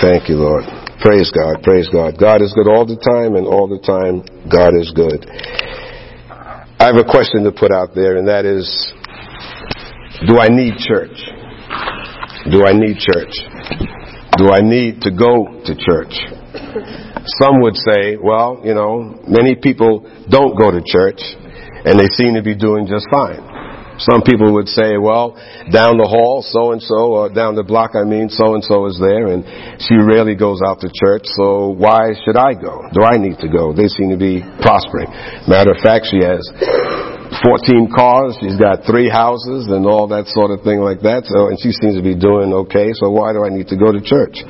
Thank you, Lord. Praise God. Praise God. God is good all the time, and all the time, God is good. I have a question to put out there, and that is Do I need church? Do I need church? Do I need to go to church? Some would say, well, you know, many people don't go to church and they seem to be doing just fine. Some people would say, well, down the hall, so and so, or down the block, I mean, so and so is there, and she rarely goes out to church, so why should I go? Do I need to go? They seem to be prospering. Matter of fact, she has 14 cars, she's got three houses, and all that sort of thing like that, so, and she seems to be doing okay, so why do I need to go to church?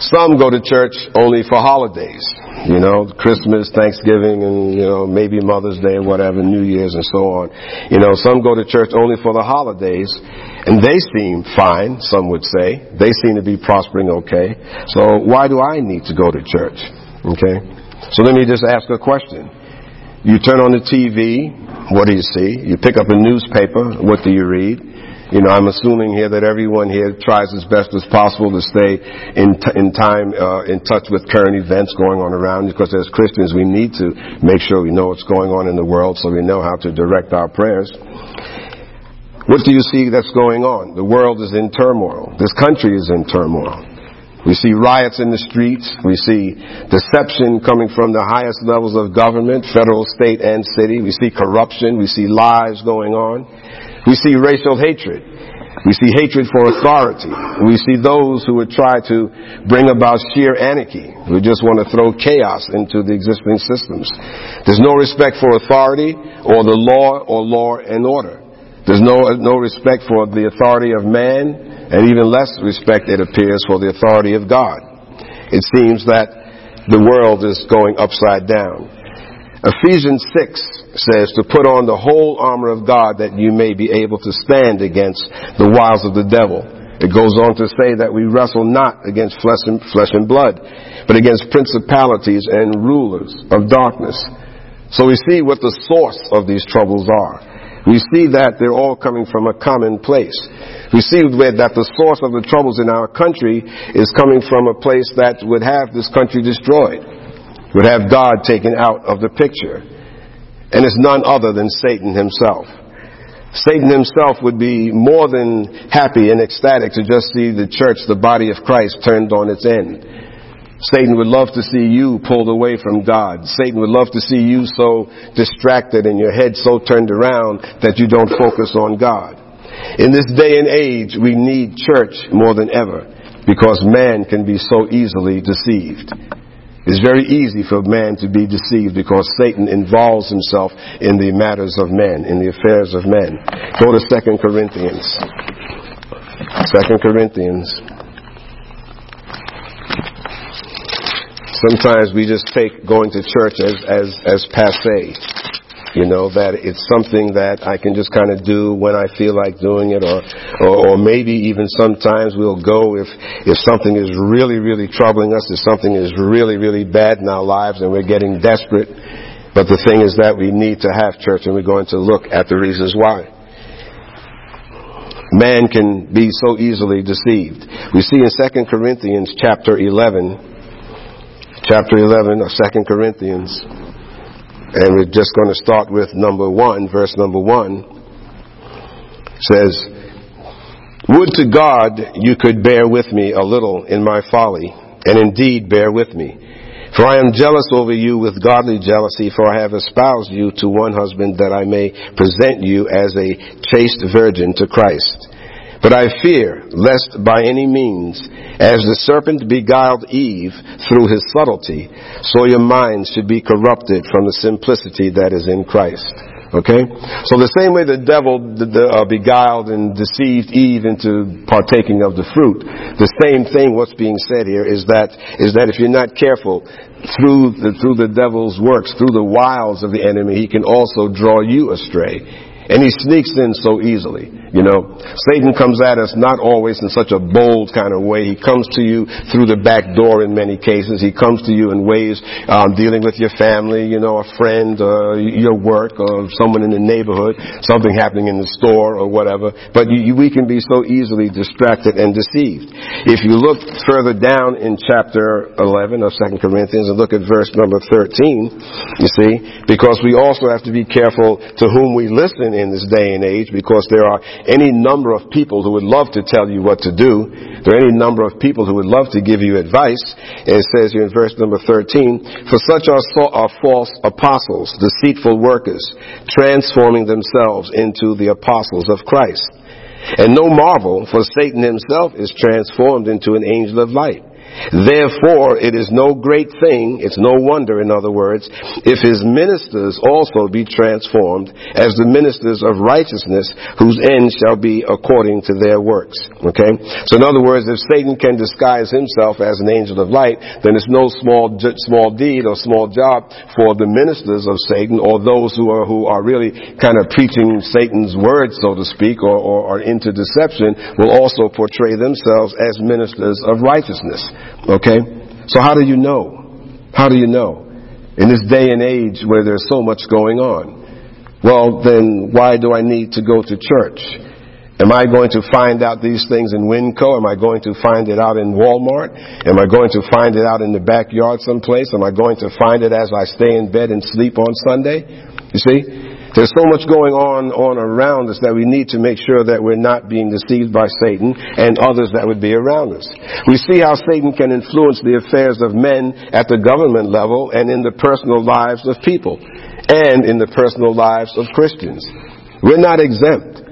Some go to church only for holidays, you know, Christmas, Thanksgiving, and, you know, maybe Mother's Day whatever, New Year's and so on. You know, some go to church only for the holidays, and they seem fine, some would say. They seem to be prospering okay. So why do I need to go to church? Okay? So let me just ask a question. You turn on the TV, what do you see? You pick up a newspaper, what do you read? You know, I'm assuming here that everyone here tries as best as possible to stay in, t- in time, uh, in touch with current events going on around because as Christians we need to make sure we know what's going on in the world so we know how to direct our prayers. What do you see that's going on? The world is in turmoil. This country is in turmoil. We see riots in the streets. We see deception coming from the highest levels of government, federal, state, and city. We see corruption. We see lies going on. We see racial hatred. We see hatred for authority. We see those who would try to bring about sheer anarchy, who just want to throw chaos into the existing systems. There's no respect for authority or the law or law and order. There's no, no respect for the authority of man, and even less respect, it appears, for the authority of God. It seems that the world is going upside down. Ephesians 6 says to put on the whole armor of God that you may be able to stand against the wiles of the devil. It goes on to say that we wrestle not against flesh and, flesh and blood, but against principalities and rulers of darkness. So we see what the source of these troubles are. We see that they're all coming from a common place. We see that the source of the troubles in our country is coming from a place that would have this country destroyed would have God taken out of the picture. And it's none other than Satan himself. Satan himself would be more than happy and ecstatic to just see the church, the body of Christ, turned on its end. Satan would love to see you pulled away from God. Satan would love to see you so distracted and your head so turned around that you don't focus on God. In this day and age, we need church more than ever because man can be so easily deceived. It's very easy for man to be deceived because Satan involves himself in the matters of men, in the affairs of men. Go to 2 Corinthians. 2 Corinthians. Sometimes we just take going to church as, as, as passe. You know, that it's something that I can just kind of do when I feel like doing it or, or, or maybe even sometimes we'll go if, if something is really, really troubling us, if something is really, really bad in our lives and we're getting desperate. But the thing is that we need to have church and we're going to look at the reasons why. Man can be so easily deceived. We see in 2 Corinthians chapter 11, chapter 11 of 2 Corinthians, and we're just going to start with number one, verse number one. It says, Would to God you could bear with me a little in my folly, and indeed bear with me. For I am jealous over you with godly jealousy, for I have espoused you to one husband that I may present you as a chaste virgin to Christ. But I fear, lest by any means, as the serpent beguiled Eve through his subtlety, so your minds should be corrupted from the simplicity that is in Christ. Okay? So the same way the devil uh, beguiled and deceived Eve into partaking of the fruit, the same thing what's being said here is that, is that if you're not careful, through the, through the devil's works, through the wiles of the enemy, he can also draw you astray And he sneaks in so easily. You know, Satan comes at us not always in such a bold kind of way. He comes to you through the back door in many cases. He comes to you in ways um, dealing with your family, you know, a friend, uh, your work, or someone in the neighborhood, something happening in the store or whatever. But you, you, we can be so easily distracted and deceived. If you look further down in chapter 11 of 2 Corinthians and look at verse number 13, you see, because we also have to be careful to whom we listen in this day and age because there are any number of people who would love to tell you what to do. There are any number of people who would love to give you advice. And it says here in verse number 13, for such are, are false apostles, deceitful workers, transforming themselves into the apostles of Christ. And no marvel, for Satan himself is transformed into an angel of light. Therefore, it is no great thing, it's no wonder, in other words, if his ministers also be transformed as the ministers of righteousness, whose end shall be according to their works. Okay? So in other words, if Satan can disguise himself as an angel of light, then it's no small, small deed or small job for the ministers of Satan or those who are, who are really kind of preaching Satan's word, so to speak, or, or, or into deception, will also portray themselves as ministers of righteousness. Okay? So how do you know? How do you know? In this day and age where there's so much going on. Well, then why do I need to go to church? Am I going to find out these things in Winco? Am I going to find it out in Walmart? Am I going to find it out in the backyard someplace? Am I going to find it as I stay in bed and sleep on Sunday? You see? There's so much going on, on around us that we need to make sure that we're not being deceived by Satan and others that would be around us. We see how Satan can influence the affairs of men at the government level and in the personal lives of people and in the personal lives of Christians. We're not exempt.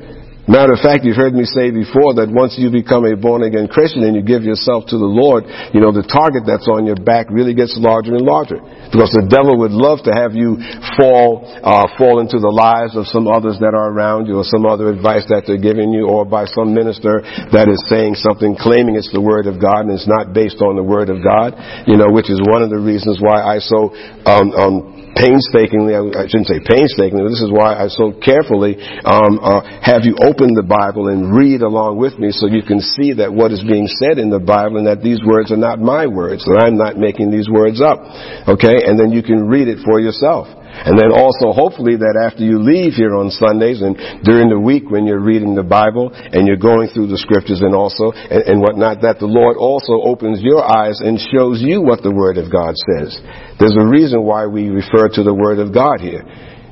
Matter of fact, you've heard me say before that once you become a born again Christian and you give yourself to the Lord, you know, the target that's on your back really gets larger and larger. Because the devil would love to have you fall, uh, fall into the lives of some others that are around you or some other advice that they're giving you or by some minister that is saying something claiming it's the word of God and it's not based on the word of God, you know, which is one of the reasons why I so, um, um, painstakingly, I shouldn't say painstakingly, but this is why I so carefully um, uh, have you open the Bible and read along with me so you can see that what is being said in the Bible and that these words are not my words, that I'm not making these words up. Okay? And then you can read it for yourself. And then also, hopefully, that after you leave here on Sundays and during the week when you're reading the Bible and you're going through the scriptures and also, and, and whatnot, that the Lord also opens your eyes and shows you what the Word of God says. There's a reason why we refer to the Word of God here.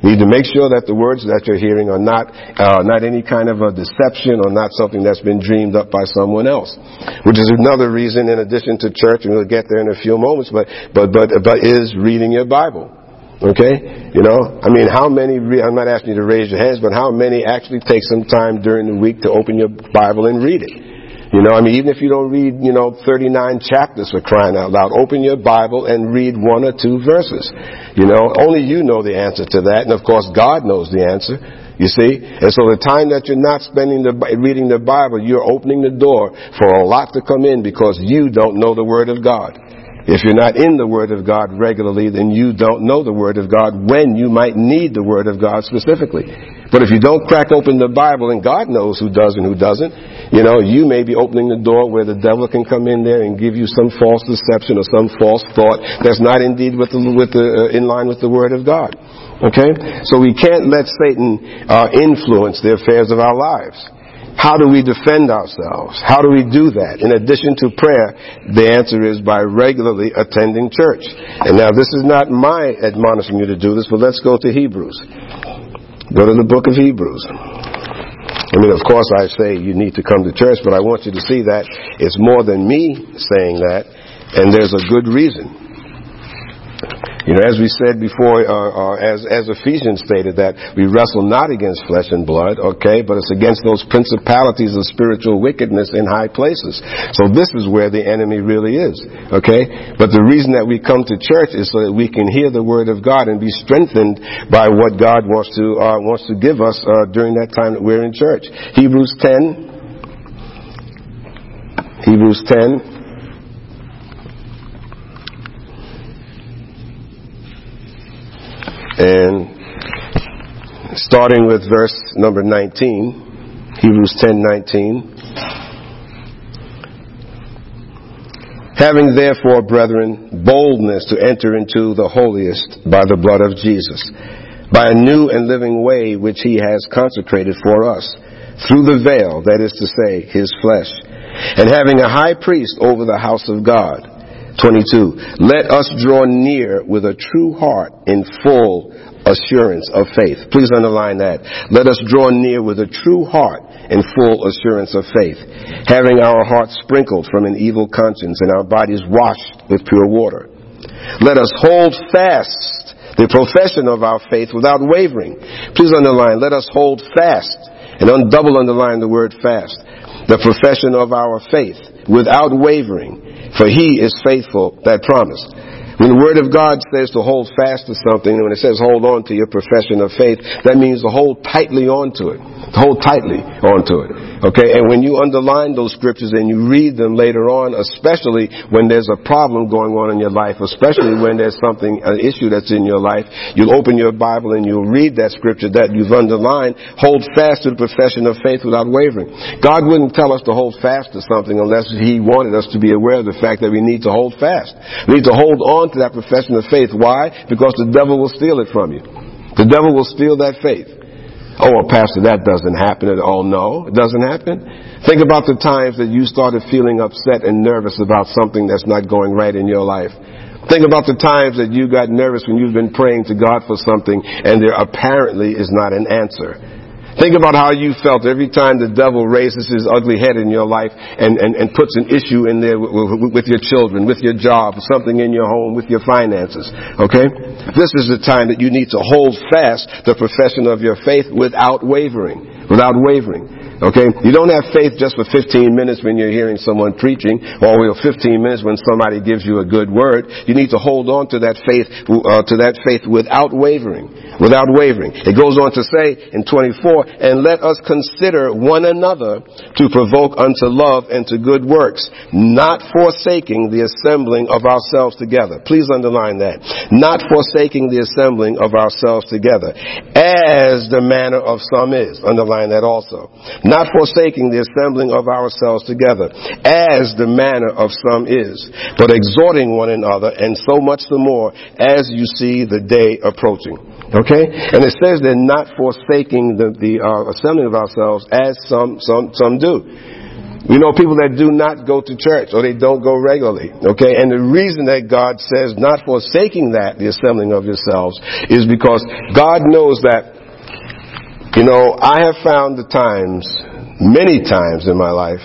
You need to make sure that the words that you're hearing are not, uh, not any kind of a deception or not something that's been dreamed up by someone else. Which is another reason in addition to church, and we'll get there in a few moments, but, but, but, but is reading your Bible. Okay? You know, I mean, how many, re- I'm not asking you to raise your hands, but how many actually take some time during the week to open your Bible and read it? You know, I mean, even if you don't read, you know, 39 chapters for crying out loud, open your Bible and read one or two verses. You know, only you know the answer to that, and of course God knows the answer. You see? And so the time that you're not spending the, reading the Bible, you're opening the door for a lot to come in because you don't know the Word of God. If you're not in the Word of God regularly, then you don't know the Word of God when you might need the Word of God specifically. But if you don't crack open the Bible, and God knows who does and who doesn't, you know, you may be opening the door where the devil can come in there and give you some false deception or some false thought that's not indeed with the, with the, uh, in line with the Word of God. Okay? So we can't let Satan uh, influence the affairs of our lives. How do we defend ourselves? How do we do that? In addition to prayer, the answer is by regularly attending church. And now this is not my admonishing you to do this, but let's go to Hebrews. Go to the book of Hebrews. I mean, of course I say you need to come to church, but I want you to see that it's more than me saying that, and there's a good reason. You know, as we said before, uh, uh, as, as Ephesians stated, that we wrestle not against flesh and blood, okay, but it's against those principalities of spiritual wickedness in high places. So this is where the enemy really is, okay? But the reason that we come to church is so that we can hear the word of God and be strengthened by what God wants to, uh, wants to give us uh, during that time that we're in church. Hebrews 10. Hebrews 10. And starting with verse number 19, Hebrews 10:19. Having therefore, brethren, boldness to enter into the holiest by the blood of Jesus, by a new and living way which he has consecrated for us, through the veil, that is to say, his flesh, and having a high priest over the house of God. 22. Let us draw near with a true heart in full assurance of faith. Please underline that. Let us draw near with a true heart in full assurance of faith, having our hearts sprinkled from an evil conscience and our bodies washed with pure water. Let us hold fast the profession of our faith without wavering. Please underline, let us hold fast, and double underline the word fast, the profession of our faith without wavering, for he is faithful that promised. When the Word of God says to hold fast to something, when it says hold on to your profession of faith, that means to hold tightly onto it. To hold tightly onto it. Okay? And when you underline those scriptures and you read them later on, especially when there's a problem going on in your life, especially when there's something, an issue that's in your life, you'll open your Bible and you'll read that scripture that you've underlined, hold fast to the profession of faith without wavering. God wouldn't tell us to hold fast to something unless He wanted us to be aware of the fact that we need to hold fast. We need to hold on to that profession of faith. Why? Because the devil will steal it from you. The devil will steal that faith. Oh, well, Pastor, that doesn't happen at all. No, it doesn't happen. Think about the times that you started feeling upset and nervous about something that's not going right in your life. Think about the times that you got nervous when you've been praying to God for something and there apparently is not an answer. Think about how you felt every time the devil raises his ugly head in your life and, and, and puts an issue in there with, with, your children, with your job, something in your home, with your finances. Okay? This is the time that you need to hold fast the profession of your faith without wavering. Without wavering. Okay? You don't have faith just for 15 minutes when you're hearing someone preaching, or 15 minutes when somebody gives you a good word. You need to hold on to that faith, uh, to that faith without wavering. Without wavering. It goes on to say in 24, and let us consider one another to provoke unto love and to good works, not forsaking the assembling of ourselves together. Please underline that. Not forsaking the assembling of ourselves together, as the manner of some is. Underline that also not forsaking the assembling of ourselves together, as the manner of some is, but exhorting one another, and so much the more as you see the day approaching. Okay? And it says they're not forsaking the, the uh, assembling of ourselves as some, some, some do. We know people that do not go to church or they don't go regularly. Okay? And the reason that God says not forsaking that, the assembling of yourselves, is because God knows that you know, I have found the times, many times in my life,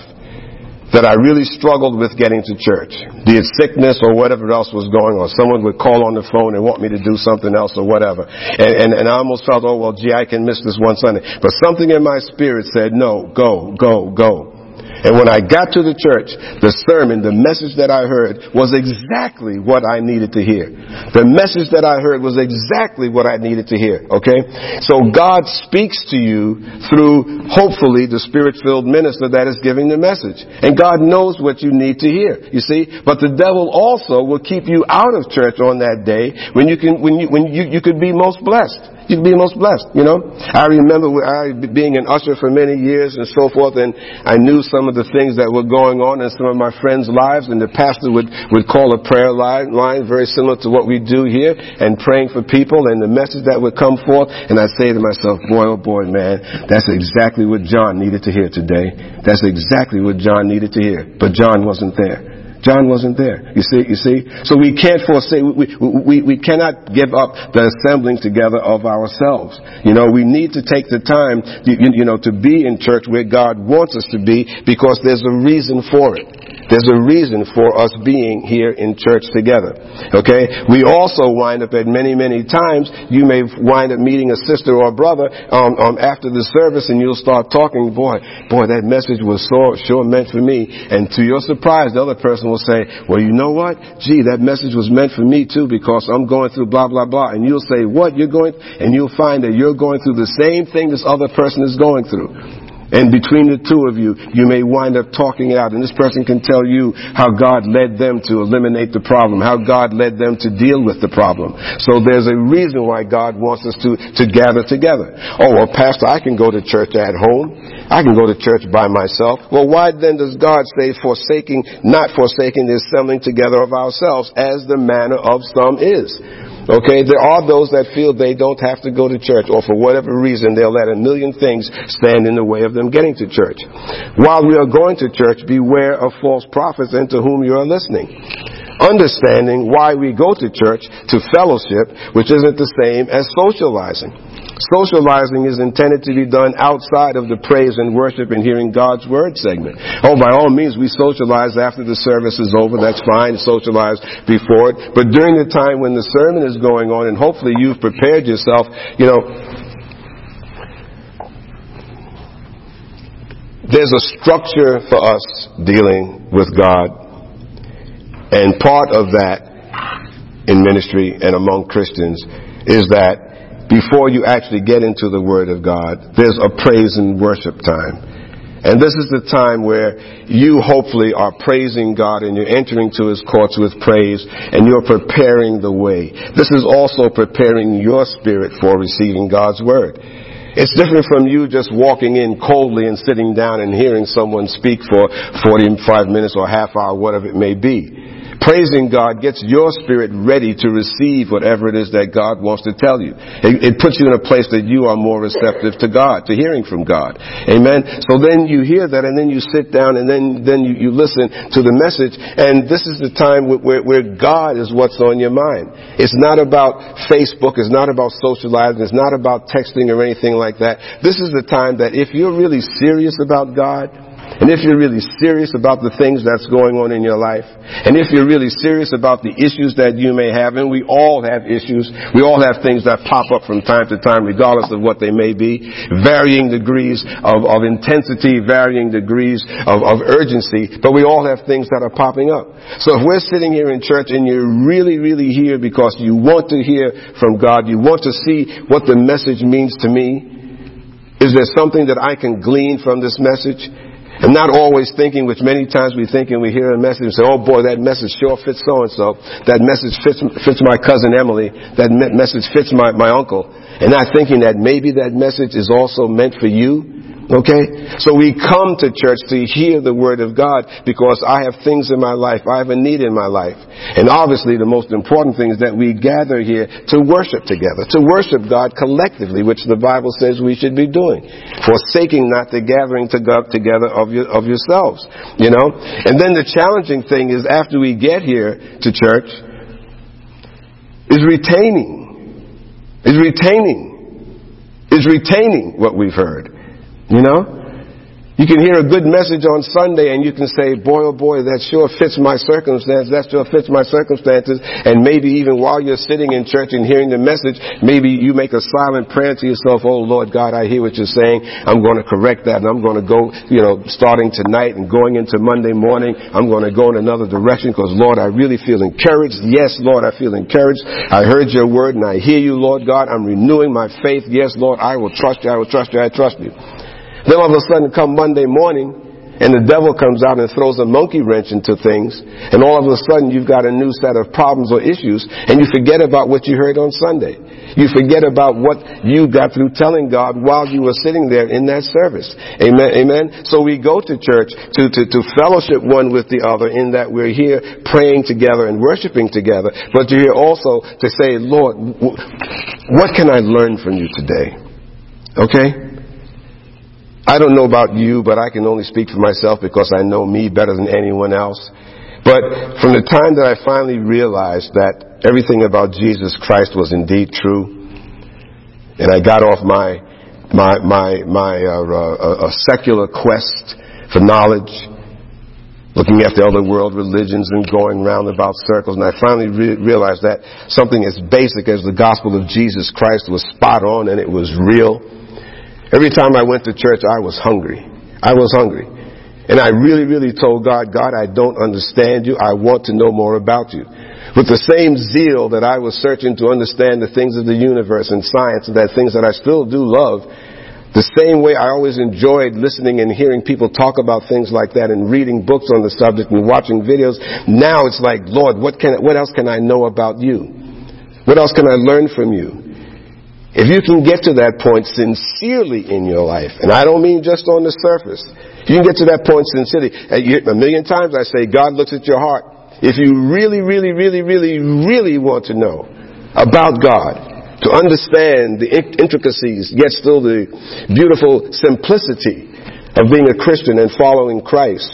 that I really struggled with getting to church. Be it sickness or whatever else was going on. Someone would call on the phone and want me to do something else or whatever. And, and, and I almost felt, oh well, gee, I can miss this one Sunday. But something in my spirit said, no, go, go, go. And when I got to the church, the sermon, the message that I heard was exactly what I needed to hear. The message that I heard was exactly what I needed to hear, okay? So God speaks to you through, hopefully, the spirit-filled minister that is giving the message. And God knows what you need to hear, you see? But the devil also will keep you out of church on that day when you can, when you, when you, you could be most blessed you would be most blessed, you know. I remember I being an usher for many years and so forth, and I knew some of the things that were going on in some of my friends' lives, and the pastor would, would call a prayer line, line very similar to what we do here, and praying for people, and the message that would come forth, and I'd say to myself, boy, oh boy, man, that's exactly what John needed to hear today. That's exactly what John needed to hear. But John wasn't there. John wasn't there. You see, you see? So we can't forsake, we, we, we cannot give up the assembling together of ourselves. You know, we need to take the time, you, you know, to be in church where God wants us to be because there's a reason for it. There's a reason for us being here in church together. Okay? We also wind up at many, many times, you may wind up meeting a sister or a brother um, um, after the service and you'll start talking, boy, boy, that message was so sure meant for me. And to your surprise, the other person will say, well, you know what? Gee, that message was meant for me too because I'm going through blah, blah, blah. And you'll say, what? You're going, and you'll find that you're going through the same thing this other person is going through. And between the two of you, you may wind up talking it out. And this person can tell you how God led them to eliminate the problem, how God led them to deal with the problem. So there's a reason why God wants us to, to gather together. Oh, well, Pastor, I can go to church at home. I can go to church by myself. Well, why then does God say forsaking, not forsaking the assembling together of ourselves as the manner of some is? Okay, there are those that feel they don't have to go to church, or for whatever reason, they'll let a million things stand in the way of them getting to church. While we are going to church, beware of false prophets and to whom you are listening. Understanding why we go to church, to fellowship, which isn't the same as socializing. Socializing is intended to be done outside of the praise and worship and hearing God's word segment. Oh, by all means, we socialize after the service is over. That's fine. Socialize before it. But during the time when the sermon is going on and hopefully you've prepared yourself, you know, there's a structure for us dealing with God. And part of that in ministry and among Christians is that before you actually get into the Word of God, there's a praise and worship time. And this is the time where you hopefully are praising God and you're entering to His courts with praise and you're preparing the way. This is also preparing your spirit for receiving God's Word. It's different from you just walking in coldly and sitting down and hearing someone speak for 45 minutes or half hour, whatever it may be. Praising God gets your spirit ready to receive whatever it is that God wants to tell you. It, it, puts you in a place that you are more receptive to God, to hearing from God. Amen. So then you hear that and then you sit down and then, then you, you listen to the message and this is the time where, where God is what's on your mind. It's not about Facebook, it's not about socializing, it's not about texting or anything like that. This is the time that if you're really serious about God, and if you're really serious about the things that's going on in your life, and if you're really serious about the issues that you may have, and we all have issues, we all have things that pop up from time to time, regardless of what they may be, varying degrees of, of intensity, varying degrees of, of urgency, but we all have things that are popping up. So if we're sitting here in church and you're really, really here because you want to hear from God, you want to see what the message means to me, is there something that I can glean from this message? And not always thinking, which many times we think and we hear a message and say, oh boy, that message sure fits so and so. That message fits, fits my cousin Emily. That me- message fits my, my uncle. And not thinking that maybe that message is also meant for you Okay? So we come to church to hear the Word of God because I have things in my life. I have a need in my life. And obviously the most important thing is that we gather here to worship together, to worship God collectively, which the Bible says we should be doing. Forsaking not the gathering to together of, your, of yourselves. You know? And then the challenging thing is after we get here to church, is retaining. Is retaining. Is retaining what we've heard. You know? You can hear a good message on Sunday and you can say, boy, oh boy, that sure fits my circumstance. That sure fits my circumstances. And maybe even while you're sitting in church and hearing the message, maybe you make a silent prayer to yourself, oh Lord God, I hear what you're saying. I'm going to correct that and I'm going to go, you know, starting tonight and going into Monday morning, I'm going to go in another direction because Lord, I really feel encouraged. Yes, Lord, I feel encouraged. I heard your word and I hear you, Lord God. I'm renewing my faith. Yes, Lord, I will trust you. I will trust you. I trust you. Then all of a sudden come Monday morning, and the devil comes out and throws a monkey wrench into things, and all of a sudden you've got a new set of problems or issues, and you forget about what you heard on Sunday. You forget about what you got through telling God while you were sitting there in that service. Amen. Amen. So we go to church to, to, to fellowship one with the other in that we're here praying together and worshiping together, but you're here also to say, Lord, what can I learn from you today? Okay? I don't know about you, but I can only speak for myself because I know me better than anyone else. But from the time that I finally realized that everything about Jesus Christ was indeed true, and I got off my my my my uh, uh, secular quest for knowledge, looking at the other world religions and going round about circles, and I finally re- realized that something as basic as the gospel of Jesus Christ was spot on and it was real. Every time I went to church, I was hungry. I was hungry. And I really, really told God, God, I don't understand you. I want to know more about you. With the same zeal that I was searching to understand the things of the universe and science and that things that I still do love, The same way I always enjoyed listening and hearing people talk about things like that and reading books on the subject and watching videos. Now it's like, Lord, what can, what else can I know about you? What else can I learn from you? If you can get to that point sincerely in your life, and I don't mean just on the surface, you can get to that point sincerely. Uh, a million times I say God looks at your heart. If you really, really, really, really, really want to know about God, to understand the intricacies, yet still the beautiful simplicity of being a Christian and following Christ,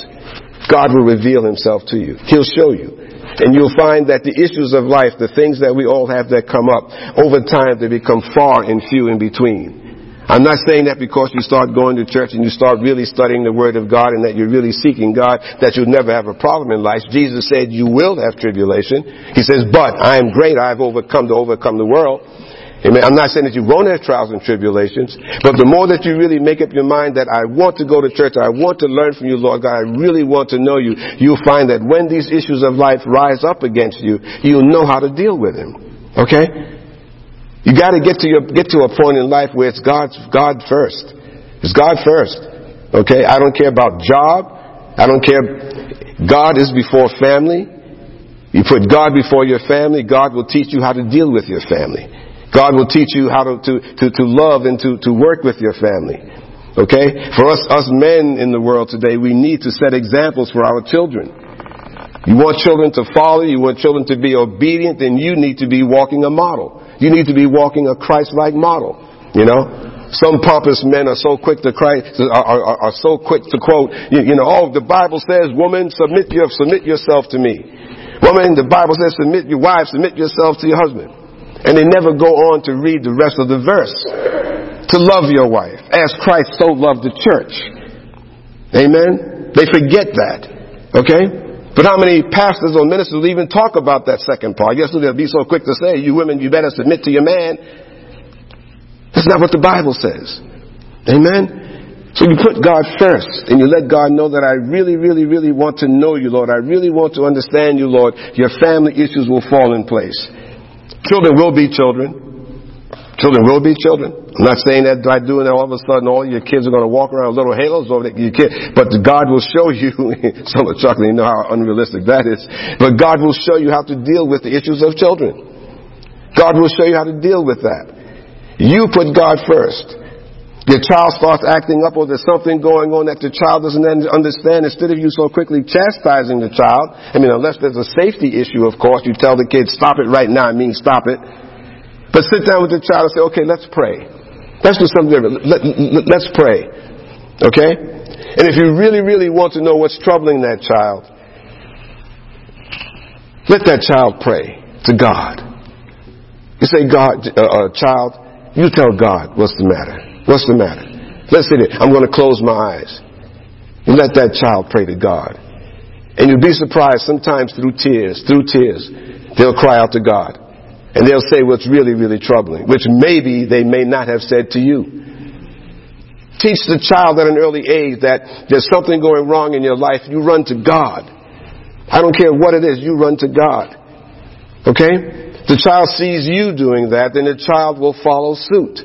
God will reveal himself to you. He'll show you. And you'll find that the issues of life, the things that we all have that come up, over time they become far and few in between. I'm not saying that because you start going to church and you start really studying the Word of God and that you're really seeking God, that you'll never have a problem in life. Jesus said you will have tribulation. He says, but I am great. I've overcome to overcome the world. Amen. I'm not saying that you won't have trials and tribulations, but the more that you really make up your mind that I want to go to church, I want to learn from you, Lord God, I really want to know you, you'll find that when these issues of life rise up against you, you'll know how to deal with them. Okay? You gotta get to your, get to a point in life where it's God's, God first. It's God first. Okay? I don't care about job. I don't care. God is before family. You put God before your family, God will teach you how to deal with your family. God will teach you how to, to, to, to love and to, to work with your family. Okay? For us, us men in the world today, we need to set examples for our children. You want children to follow, you want children to be obedient, then you need to be walking a model. You need to be walking a Christ-like model. You know? Some pompous men are so quick to cry, are, are, are so quick to quote, you, you know, oh, the Bible says, woman, submit, your, submit yourself to me. Woman, the Bible says, submit your wife, submit yourself to your husband. And they never go on to read the rest of the verse. To love your wife, as Christ so loved the church. Amen? They forget that. Okay? But how many pastors or ministers even talk about that second part? Yes, they'll be so quick to say, you women, you better submit to your man. That's not what the Bible says. Amen? So you put God first and you let God know that I really, really, really want to know you, Lord. I really want to understand you, Lord. Your family issues will fall in place. Children will be children. Children will be children. I'm not saying that by doing that all of a sudden all your kids are going to walk around with little halos over your kid, but God will show you, some are chuckling, you know how unrealistic that is, but God will show you how to deal with the issues of children. God will show you how to deal with that. You put God first. Your child starts acting up or there's something going on that the child doesn't understand. Instead of you so quickly chastising the child, I mean, unless there's a safety issue, of course, you tell the kid, stop it right now. I mean, stop it. But sit down with the child and say, okay, let's pray. Let's do something different. Let, let's pray. Okay? And if you really, really want to know what's troubling that child, let that child pray to God. You say, God, uh, uh, child, you tell God what's the matter. What's the matter? Let's sit I'm going to close my eyes. And let that child pray to God. And you'll be surprised sometimes through tears, through tears, they'll cry out to God. And they'll say what's really, really troubling, which maybe they may not have said to you. Teach the child at an early age that there's something going wrong in your life, you run to God. I don't care what it is, you run to God. Okay? The child sees you doing that, then the child will follow suit.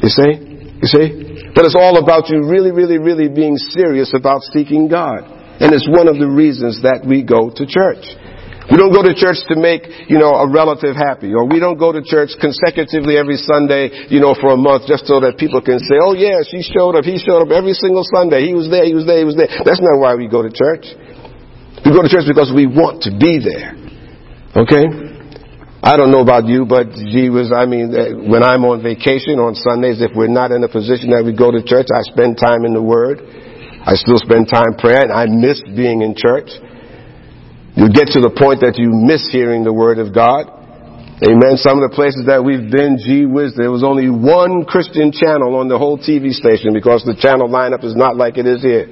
You see? You see? But it's all about you really, really, really being serious about seeking God. And it's one of the reasons that we go to church. We don't go to church to make, you know, a relative happy, or we don't go to church consecutively every Sunday, you know, for a month just so that people can say, oh yeah, she showed up, he showed up every single Sunday, he was there, he was there, he was there. That's not why we go to church. We go to church because we want to be there. Okay? I don't know about you, but gee was, I mean, uh, when I'm on vacation on Sundays, if we're not in a position that we go to church, I spend time in the Word. I still spend time praying. I miss being in church. You get to the point that you miss hearing the Word of God. Amen. Some of the places that we've been, gee whiz, there was only one Christian channel on the whole TV station because the channel lineup is not like it is here.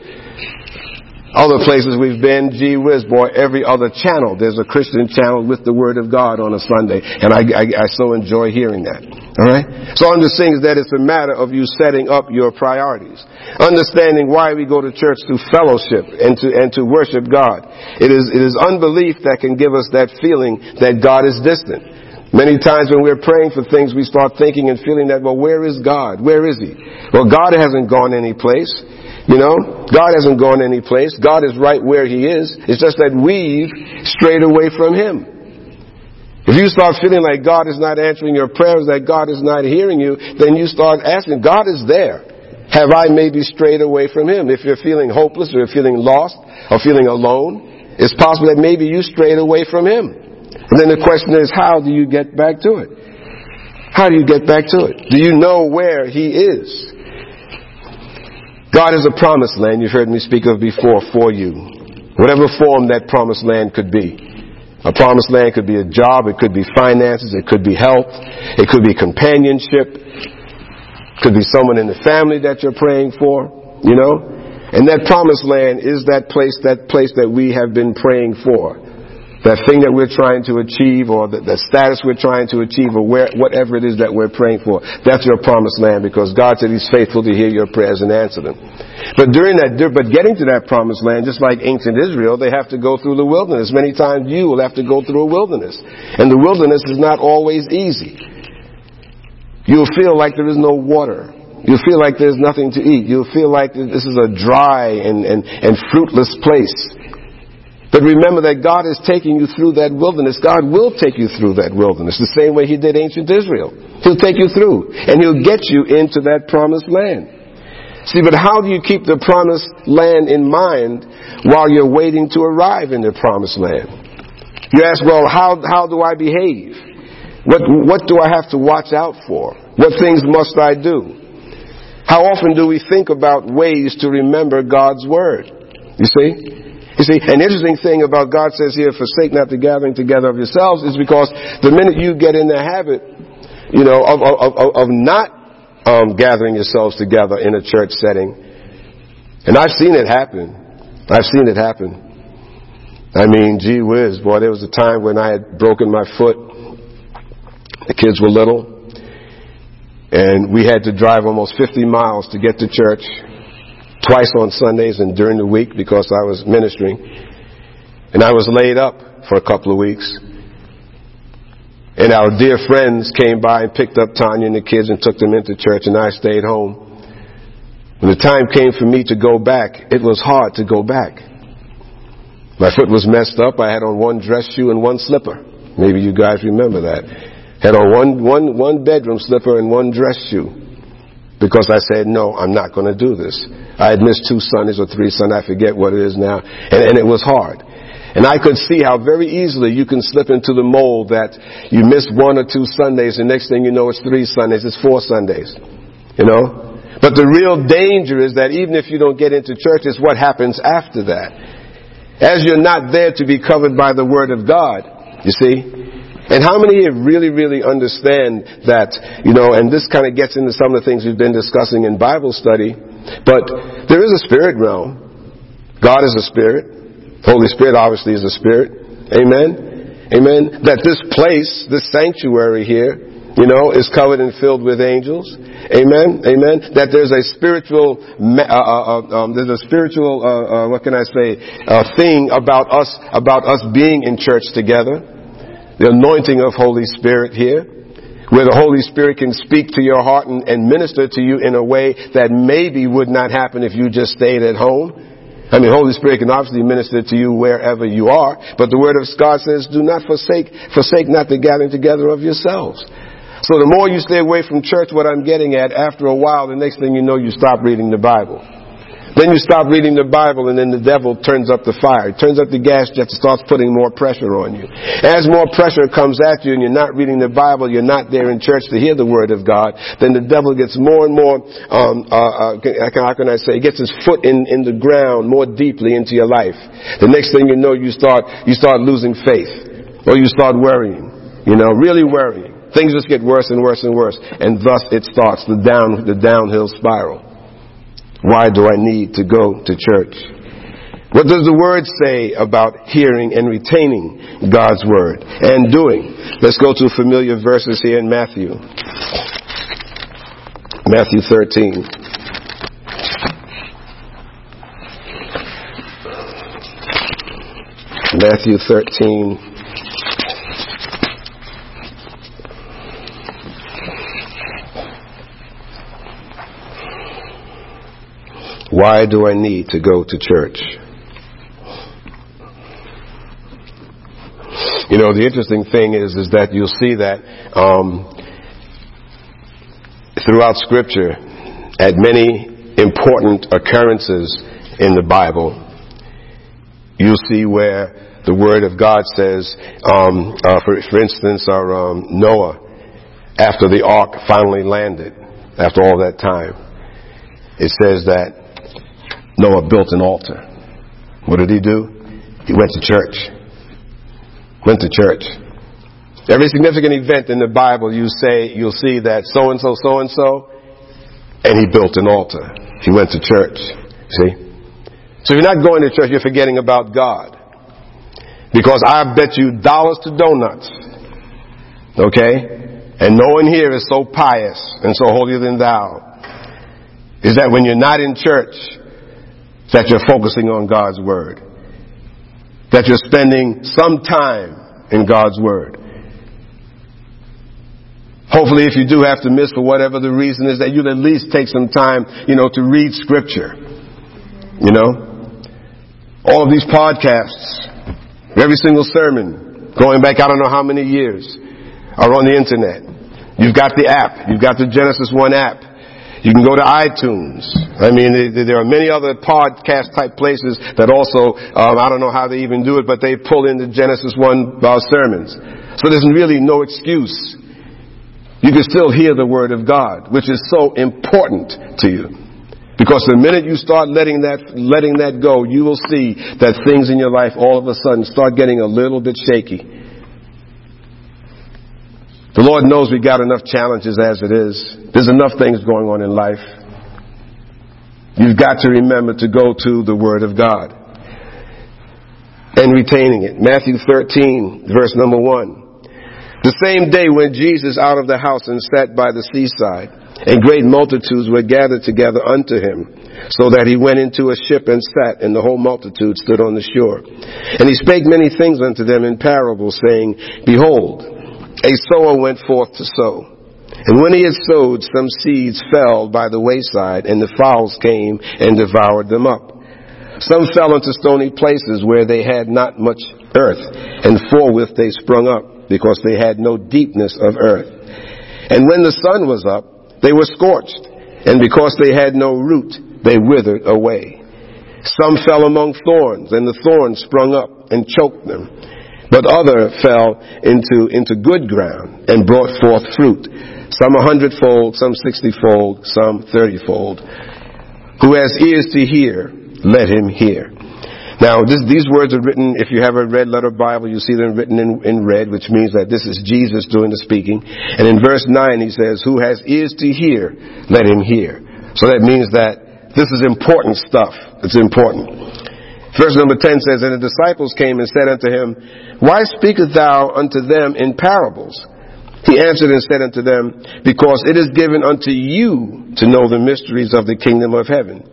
Other places we've been, gee whiz, boy, every other channel, there's a Christian channel with the Word of God on a Sunday. And I, I, I so enjoy hearing that. Alright? So I'm just saying that it's a matter of you setting up your priorities. Understanding why we go to church to fellowship and to, and to worship God. It is, it is unbelief that can give us that feeling that God is distant Many times when we're praying for things, we start thinking and feeling that, well, where is God? Where is He? Well, God hasn't gone any place. You know, God hasn't gone any place. God is right where He is. It's just that we've strayed away from Him. If you start feeling like God is not answering your prayers, that God is not hearing you, then you start asking, God is there. Have I maybe strayed away from Him? If you're feeling hopeless or you're feeling lost or feeling alone, it's possible that maybe you strayed away from Him. And then the question is, how do you get back to it? How do you get back to it? Do you know where He is? God is a promised land you've heard me speak of before for you. Whatever form that promised land could be. A promised land could be a job, it could be finances, it could be health, it could be companionship, it could be someone in the family that you're praying for, you know? And that promised land is that place, that place that we have been praying for that thing that we're trying to achieve or the, the status we're trying to achieve or where, whatever it is that we're praying for. That's your promised land because God said He's faithful to hear your prayers and answer them. But during that, but getting to that promised land, just like ancient Israel, they have to go through the wilderness. Many times you will have to go through a wilderness. And the wilderness is not always easy. You'll feel like there is no water. You'll feel like there's nothing to eat. You'll feel like this is a dry and, and, and fruitless place. But remember that God is taking you through that wilderness. God will take you through that wilderness the same way He did ancient Israel. He'll take you through and He'll get you into that promised land. See, but how do you keep the promised land in mind while you're waiting to arrive in the promised land? You ask, well, how, how do I behave? What, what do I have to watch out for? What things must I do? How often do we think about ways to remember God's Word? You see? You see, an interesting thing about God says here, forsake not the gathering together of yourselves, is because the minute you get in the habit, you know, of, of, of, of not um, gathering yourselves together in a church setting, and I've seen it happen. I've seen it happen. I mean, gee whiz, boy, there was a time when I had broken my foot. The kids were little. And we had to drive almost 50 miles to get to church twice on Sundays and during the week because I was ministering. And I was laid up for a couple of weeks. And our dear friends came by and picked up Tanya and the kids and took them into church, and I stayed home. When the time came for me to go back, it was hard to go back. My foot was messed up. I had on one dress shoe and one slipper. Maybe you guys remember that. Had on one, one, one bedroom slipper and one dress shoe because I said, no, I'm not going to do this. I had missed two Sundays or three Sundays, I forget what it is now, and, and it was hard. And I could see how very easily you can slip into the mold that you miss one or two Sundays, and next thing you know it's three Sundays, it's four Sundays. You know? But the real danger is that even if you don't get into church, it's what happens after that. As you're not there to be covered by the Word of God, you see, and how many here really, really understand that, you know, and this kind of gets into some of the things we've been discussing in Bible study, but there is a spirit realm. God is a spirit. Holy Spirit obviously is a spirit. Amen. Amen. That this place, this sanctuary here, you know, is covered and filled with angels. Amen. Amen. That there's a spiritual, uh, uh, uh, um, there's a spiritual, uh, uh, what can I say, uh, thing about us, about us being in church together the anointing of Holy Spirit here, where the Holy Spirit can speak to your heart and, and minister to you in a way that maybe would not happen if you just stayed at home. I mean, Holy Spirit can obviously minister to you wherever you are, but the Word of God says, do not forsake, forsake not the gathering together of yourselves. So the more you stay away from church, what I'm getting at, after a while, the next thing you know, you stop reading the Bible. Then you stop reading the Bible and then the devil turns up the fire. He turns up the gas jet and starts putting more pressure on you. As more pressure comes at you and you're not reading the Bible, you're not there in church to hear the Word of God, then the devil gets more and more, um, uh, uh, how can I say, he gets his foot in, in the ground more deeply into your life. The next thing you know, you start, you start losing faith. Or you start worrying. You know, really worrying. Things just get worse and worse and worse. And thus it starts the down, the downhill spiral. Why do I need to go to church? What does the word say about hearing and retaining God's word and doing? Let's go to familiar verses here in Matthew. Matthew 13. Matthew 13. Why do I need to go to church? You know, the interesting thing is, is that you'll see that um, throughout Scripture, at many important occurrences in the Bible, you'll see where the Word of God says, um, uh, for, for instance, our um, Noah, after the ark finally landed, after all that time, it says that Noah built an altar. What did he do? He went to church went to church. Every significant event in the Bible, you say, you'll see that so and so, so and so, and he built an altar. He went to church. See? So you're not going to church, you're forgetting about God. Because I bet you dollars to donuts. Okay? And no one here is so pious and so holier than thou. Is that when you're not in church, that you're focusing on God's Word that you're spending some time in God's Word. Hopefully, if you do have to miss for whatever the reason is, that you'll at least take some time, you know, to read Scripture. You know? All of these podcasts, every single sermon, going back I don't know how many years, are on the internet. You've got the app. You've got the Genesis One app. You can go to iTunes. I mean, there are many other podcast type places that also, um, I don't know how they even do it, but they pull in the Genesis 1 uh, sermons. So there's really no excuse. You can still hear the Word of God, which is so important to you. Because the minute you start letting that, letting that go, you will see that things in your life all of a sudden start getting a little bit shaky. The Lord knows we got enough challenges as it is. There's enough things going on in life. You've got to remember to go to the Word of God and retaining it. Matthew 13, verse number 1. The same day when Jesus out of the house and sat by the seaside, and great multitudes were gathered together unto him, so that he went into a ship and sat, and the whole multitude stood on the shore. And he spake many things unto them in parables, saying, Behold, a sower went forth to sow. And when he had sowed, some seeds fell by the wayside, and the fowls came and devoured them up. Some fell into stony places where they had not much earth, and forthwith they sprung up, because they had no deepness of earth. And when the sun was up, they were scorched, and because they had no root, they withered away. Some fell among thorns, and the thorns sprung up and choked them. But other fell into, into good ground and brought forth fruit, some a hundredfold, some sixtyfold, some thirtyfold. Who has ears to hear, let him hear. Now, this, these words are written, if you have a red letter Bible, you see them written in, in red, which means that this is Jesus doing the speaking. And in verse 9, he says, Who has ears to hear, let him hear. So that means that this is important stuff. It's important. Verse number 10 says, And the disciples came and said unto him, Why speakest thou unto them in parables? He answered and said unto them, Because it is given unto you to know the mysteries of the kingdom of heaven.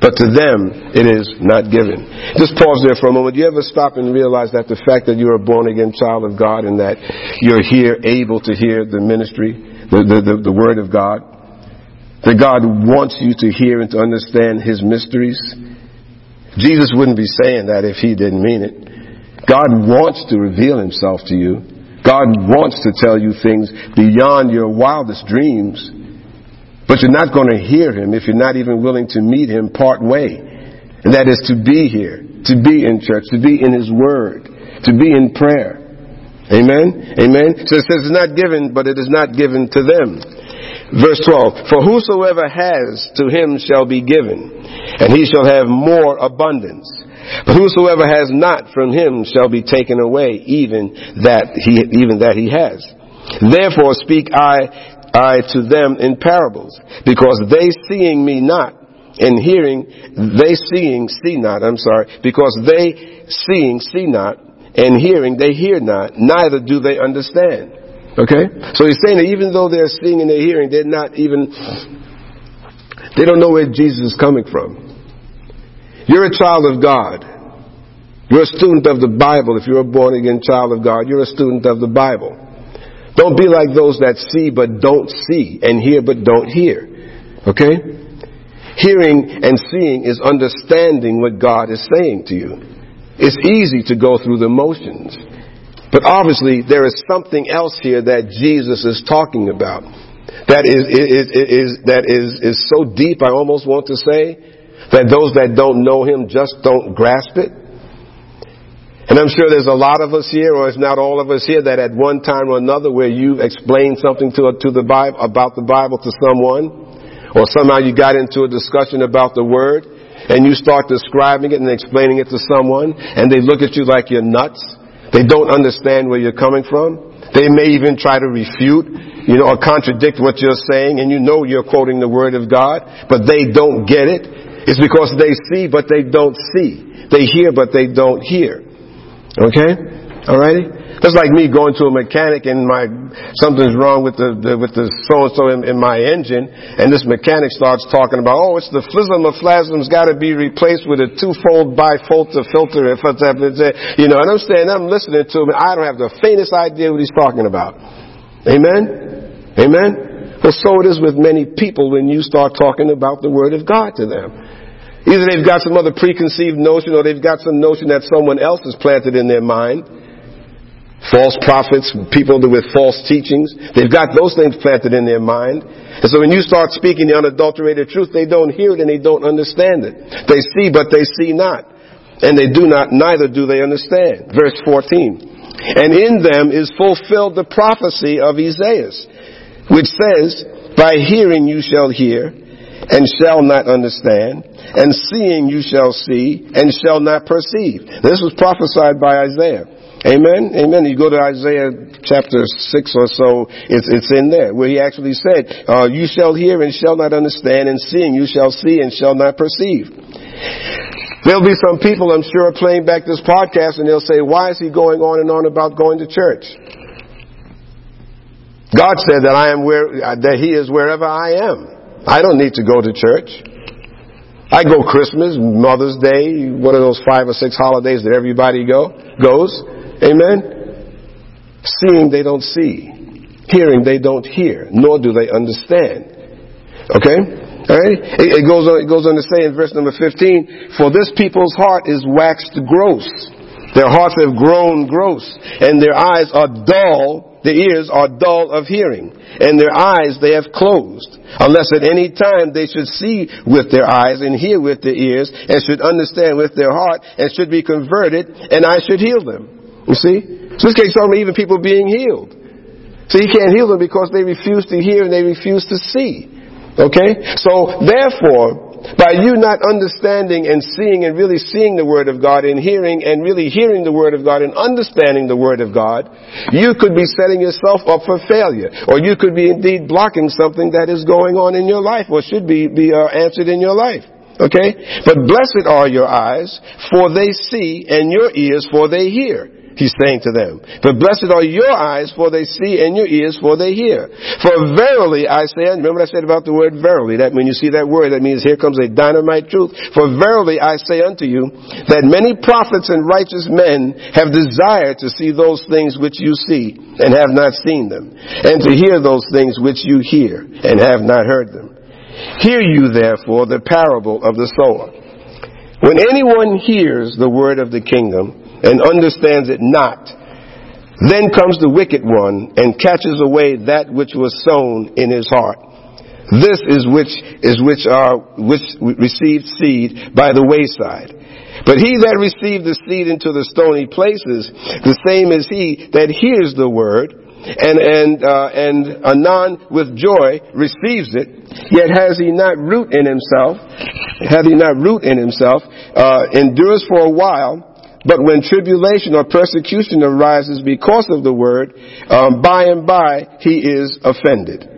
But to them it is not given. Just pause there for a moment. Do you ever stop and realize that the fact that you're a born again child of God and that you're here able to hear the ministry, the, the, the, the word of God, that God wants you to hear and to understand His mysteries, Jesus wouldn't be saying that if he didn't mean it. God wants to reveal himself to you. God wants to tell you things beyond your wildest dreams. But you're not going to hear him if you're not even willing to meet him part way. And that is to be here, to be in church, to be in his word, to be in prayer. Amen? Amen? So it says it's not given, but it is not given to them. Verse 12, For whosoever has, to him shall be given, and he shall have more abundance. But whosoever has not, from him shall be taken away, even that he, even that he has. Therefore speak I, I to them in parables, because they seeing me not, and hearing, they seeing, see not, I'm sorry, because they seeing, see not, and hearing, they hear not, neither do they understand. Okay? So he's saying that even though they're seeing and they're hearing, they're not even, they don't know where Jesus is coming from. You're a child of God. You're a student of the Bible. If you're a born again child of God, you're a student of the Bible. Don't be like those that see but don't see and hear but don't hear. Okay? Hearing and seeing is understanding what God is saying to you. It's easy to go through the motions. But obviously there is something else here that Jesus is talking about. That is, is, is, that is, is so deep, I almost want to say, that those that don't know Him just don't grasp it. And I'm sure there's a lot of us here, or if not all of us here, that at one time or another where you've explained something to, to the Bible, about the Bible to someone, or somehow you got into a discussion about the word and you start describing it and explaining it to someone and they look at you like you're nuts. They don't understand where you're coming from. They may even try to refute, you know, or contradict what you're saying and you know you're quoting the word of God, but they don't get it. It's because they see but they don't see. They hear but they don't hear. Okay? Alrighty? That's like me going to a mechanic and my something's wrong with the, the with the so and so in my engine, and this mechanic starts talking about, oh, it's the flism of flasm's got to be replaced with a twofold bifilter filter, if it's, you know. And I'm saying, I'm listening to him, I don't have the faintest idea what he's talking about. Amen. Amen. So it is with many people when you start talking about the Word of God to them. Either they've got some other preconceived notion or they've got some notion that someone else has planted in their mind false prophets, people with false teachings. They've got those things planted in their mind. And so when you start speaking the unadulterated truth, they don't hear it and they don't understand it. They see, but they see not. And they do not, neither do they understand. Verse 14. And in them is fulfilled the prophecy of Isaiah, which says, By hearing you shall hear, and shall not understand, and seeing you shall see, and shall not perceive. This was prophesied by Isaiah. Amen. Amen. You go to Isaiah chapter 6 or so, it's, it's in there where he actually said, uh, you shall hear and shall not understand and seeing you shall see and shall not perceive. There'll be some people, I'm sure, playing back this podcast and they'll say, why is he going on and on about going to church? God said that I am where, uh, that he is wherever I am. I don't need to go to church. I go Christmas, Mother's Day, one of those five or six holidays that everybody go, goes. Amen? Seeing they don't see. Hearing they don't hear, nor do they understand. Okay? Alright? It, it, goes on, it goes on to say in verse number 15, For this people's heart is waxed gross. Their hearts have grown gross, and their eyes are dull, their ears are dull of hearing, and their eyes they have closed, unless at any time they should see with their eyes and hear with their ears, and should understand with their heart, and should be converted, and I should heal them. You see? So this case talking even people being healed. So you can't heal them because they refuse to hear and they refuse to see. Okay? So therefore, by you not understanding and seeing and really seeing the Word of God and hearing and really hearing the Word of God and understanding the Word of God, you could be setting yourself up for failure. Or you could be indeed blocking something that is going on in your life or should be, be uh, answered in your life. Okay? But blessed are your eyes, for they see, and your ears, for they hear he's saying to them. But blessed are your eyes, for they see, and your ears, for they hear. For verily I say, remember I said about the word verily, that when you see that word, that means here comes a dynamite truth. For verily I say unto you, that many prophets and righteous men have desired to see those things which you see, and have not seen them, and to hear those things which you hear, and have not heard them. Hear you therefore the parable of the sower. When anyone hears the word of the kingdom, and understands it not. Then comes the wicked one and catches away that which was sown in his heart. This is which is which are which received seed by the wayside. But he that received the seed into the stony places, the same is he that hears the word, and and uh, and anon with joy receives it. Yet has he not root in himself, hath he not root in himself, uh, endures for a while. But when tribulation or persecution arises because of the word, um, by and by he is offended.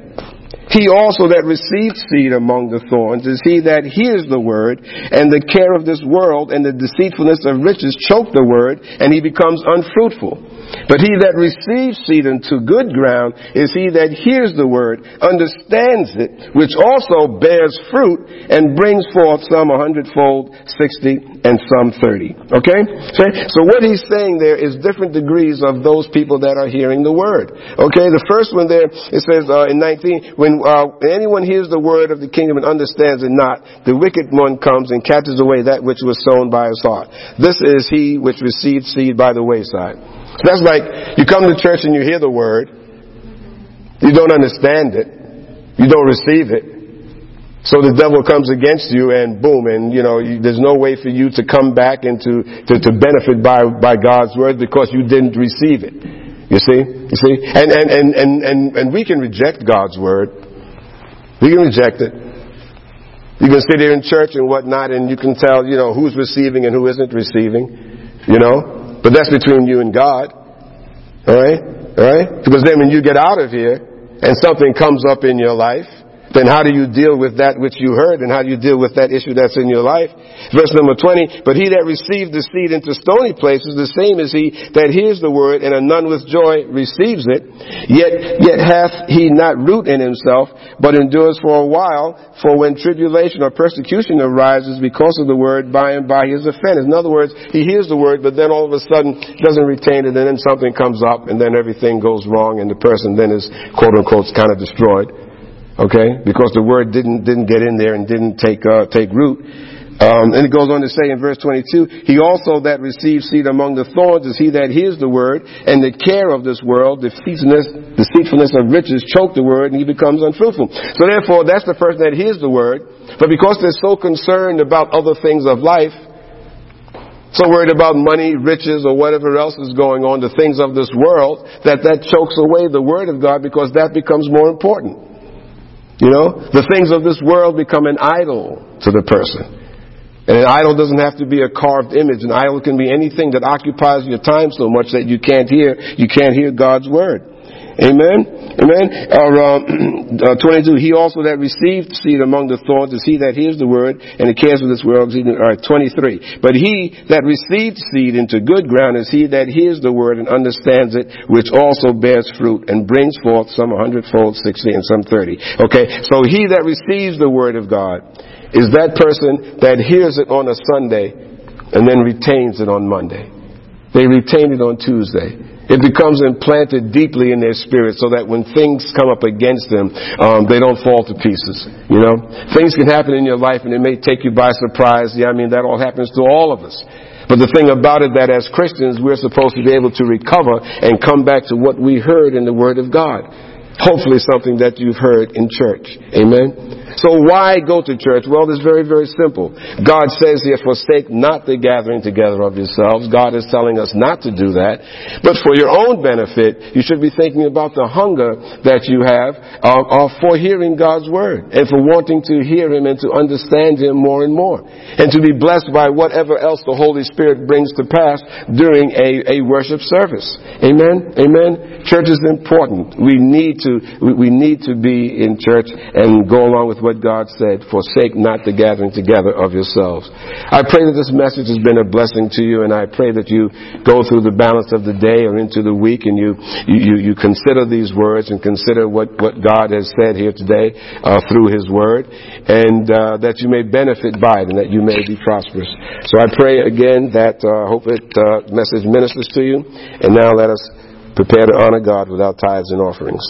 He also that receives seed among the thorns is he that hears the word, and the care of this world and the deceitfulness of riches choke the word, and he becomes unfruitful. But he that receives seed into good ground is he that hears the word, understands it, which also bears fruit and brings forth some a hundredfold, sixty, and some thirty. Okay? So what he's saying there is different degrees of those people that are hearing the word. Okay? The first one there, it says uh, in 19, when uh, anyone hears the word of the kingdom and understands it not, the wicked one comes and catches away that which was sown by his heart. This is he which received seed by the wayside. That's like you come to church and you hear the word, you don't understand it, you don't receive it. So the devil comes against you and boom, and you know, you, there's no way for you to come back and to, to, to benefit by, by God's word because you didn't receive it. You see? You see? And, and, and, and, and, and we can reject God's word. We can reject it. You can sit here in church and whatnot and you can tell, you know, who's receiving and who isn't receiving. You know? But that's between you and God. Alright? Alright? Because then when you get out of here and something comes up in your life, then how do you deal with that which you heard and how do you deal with that issue that's in your life? Verse number 20, but he that received the seed into stony places, the same is he that hears the word and anon with joy receives it, yet, yet hath he not root in himself, but endures for a while, for when tribulation or persecution arises because of the word, by and by he is offended. In other words, he hears the word, but then all of a sudden doesn't retain it, and then something comes up, and then everything goes wrong, and the person then is quote unquote kind of destroyed. Okay? Because the word didn't, didn't get in there and didn't take, uh, take root. Um, and it goes on to say in verse 22, He also that receives seed among the thorns is he that hears the word, and the care of this world, the deceitfulness, deceitfulness of riches choke the word, and he becomes unfruitful. So therefore, that's the person that hears the word, but because they're so concerned about other things of life, so worried about money, riches, or whatever else is going on, the things of this world, that that chokes away the word of God because that becomes more important. You know, the things of this world become an idol to the person. And an idol doesn't have to be a carved image. An idol can be anything that occupies your time so much that you can't hear, you can't hear God's word. Amen? Amen? Uh, uh, 22, he also that received seed among the thorns is he that hears the word and the cares of this world. All right, 23. But he that received seed into good ground is he that hears the word and understands it, which also bears fruit and brings forth some a hundredfold, sixty, and some thirty. Okay, so he that receives the word of God is that person that hears it on a Sunday and then retains it on Monday. They retain it on Tuesday. It becomes implanted deeply in their spirit so that when things come up against them, um, they don't fall to pieces. You know, things can happen in your life and it may take you by surprise. Yeah, I mean that all happens to all of us. But the thing about it that as Christians we're supposed to be able to recover and come back to what we heard in the Word of God. Hopefully something that you've heard in church. Amen. So why go to church? Well, it's very, very simple. God says here, forsake not the gathering together of yourselves. God is telling us not to do that. But for your own benefit, you should be thinking about the hunger that you have uh, uh, for hearing God's word and for wanting to hear Him and to understand Him more and more. And to be blessed by whatever else the Holy Spirit brings to pass during a, a worship service. Amen? Amen? Church is important. We need to, we, we need to be in church and go along with what God said, forsake not the gathering together of yourselves. I pray that this message has been a blessing to you and I pray that you go through the balance of the day or into the week and you, you, you consider these words and consider what, what God has said here today uh, through His Word and uh, that you may benefit by it and that you may be prosperous. So I pray again that uh, I hope it uh, message ministers to you and now let us prepare to honor God without tithes and offerings.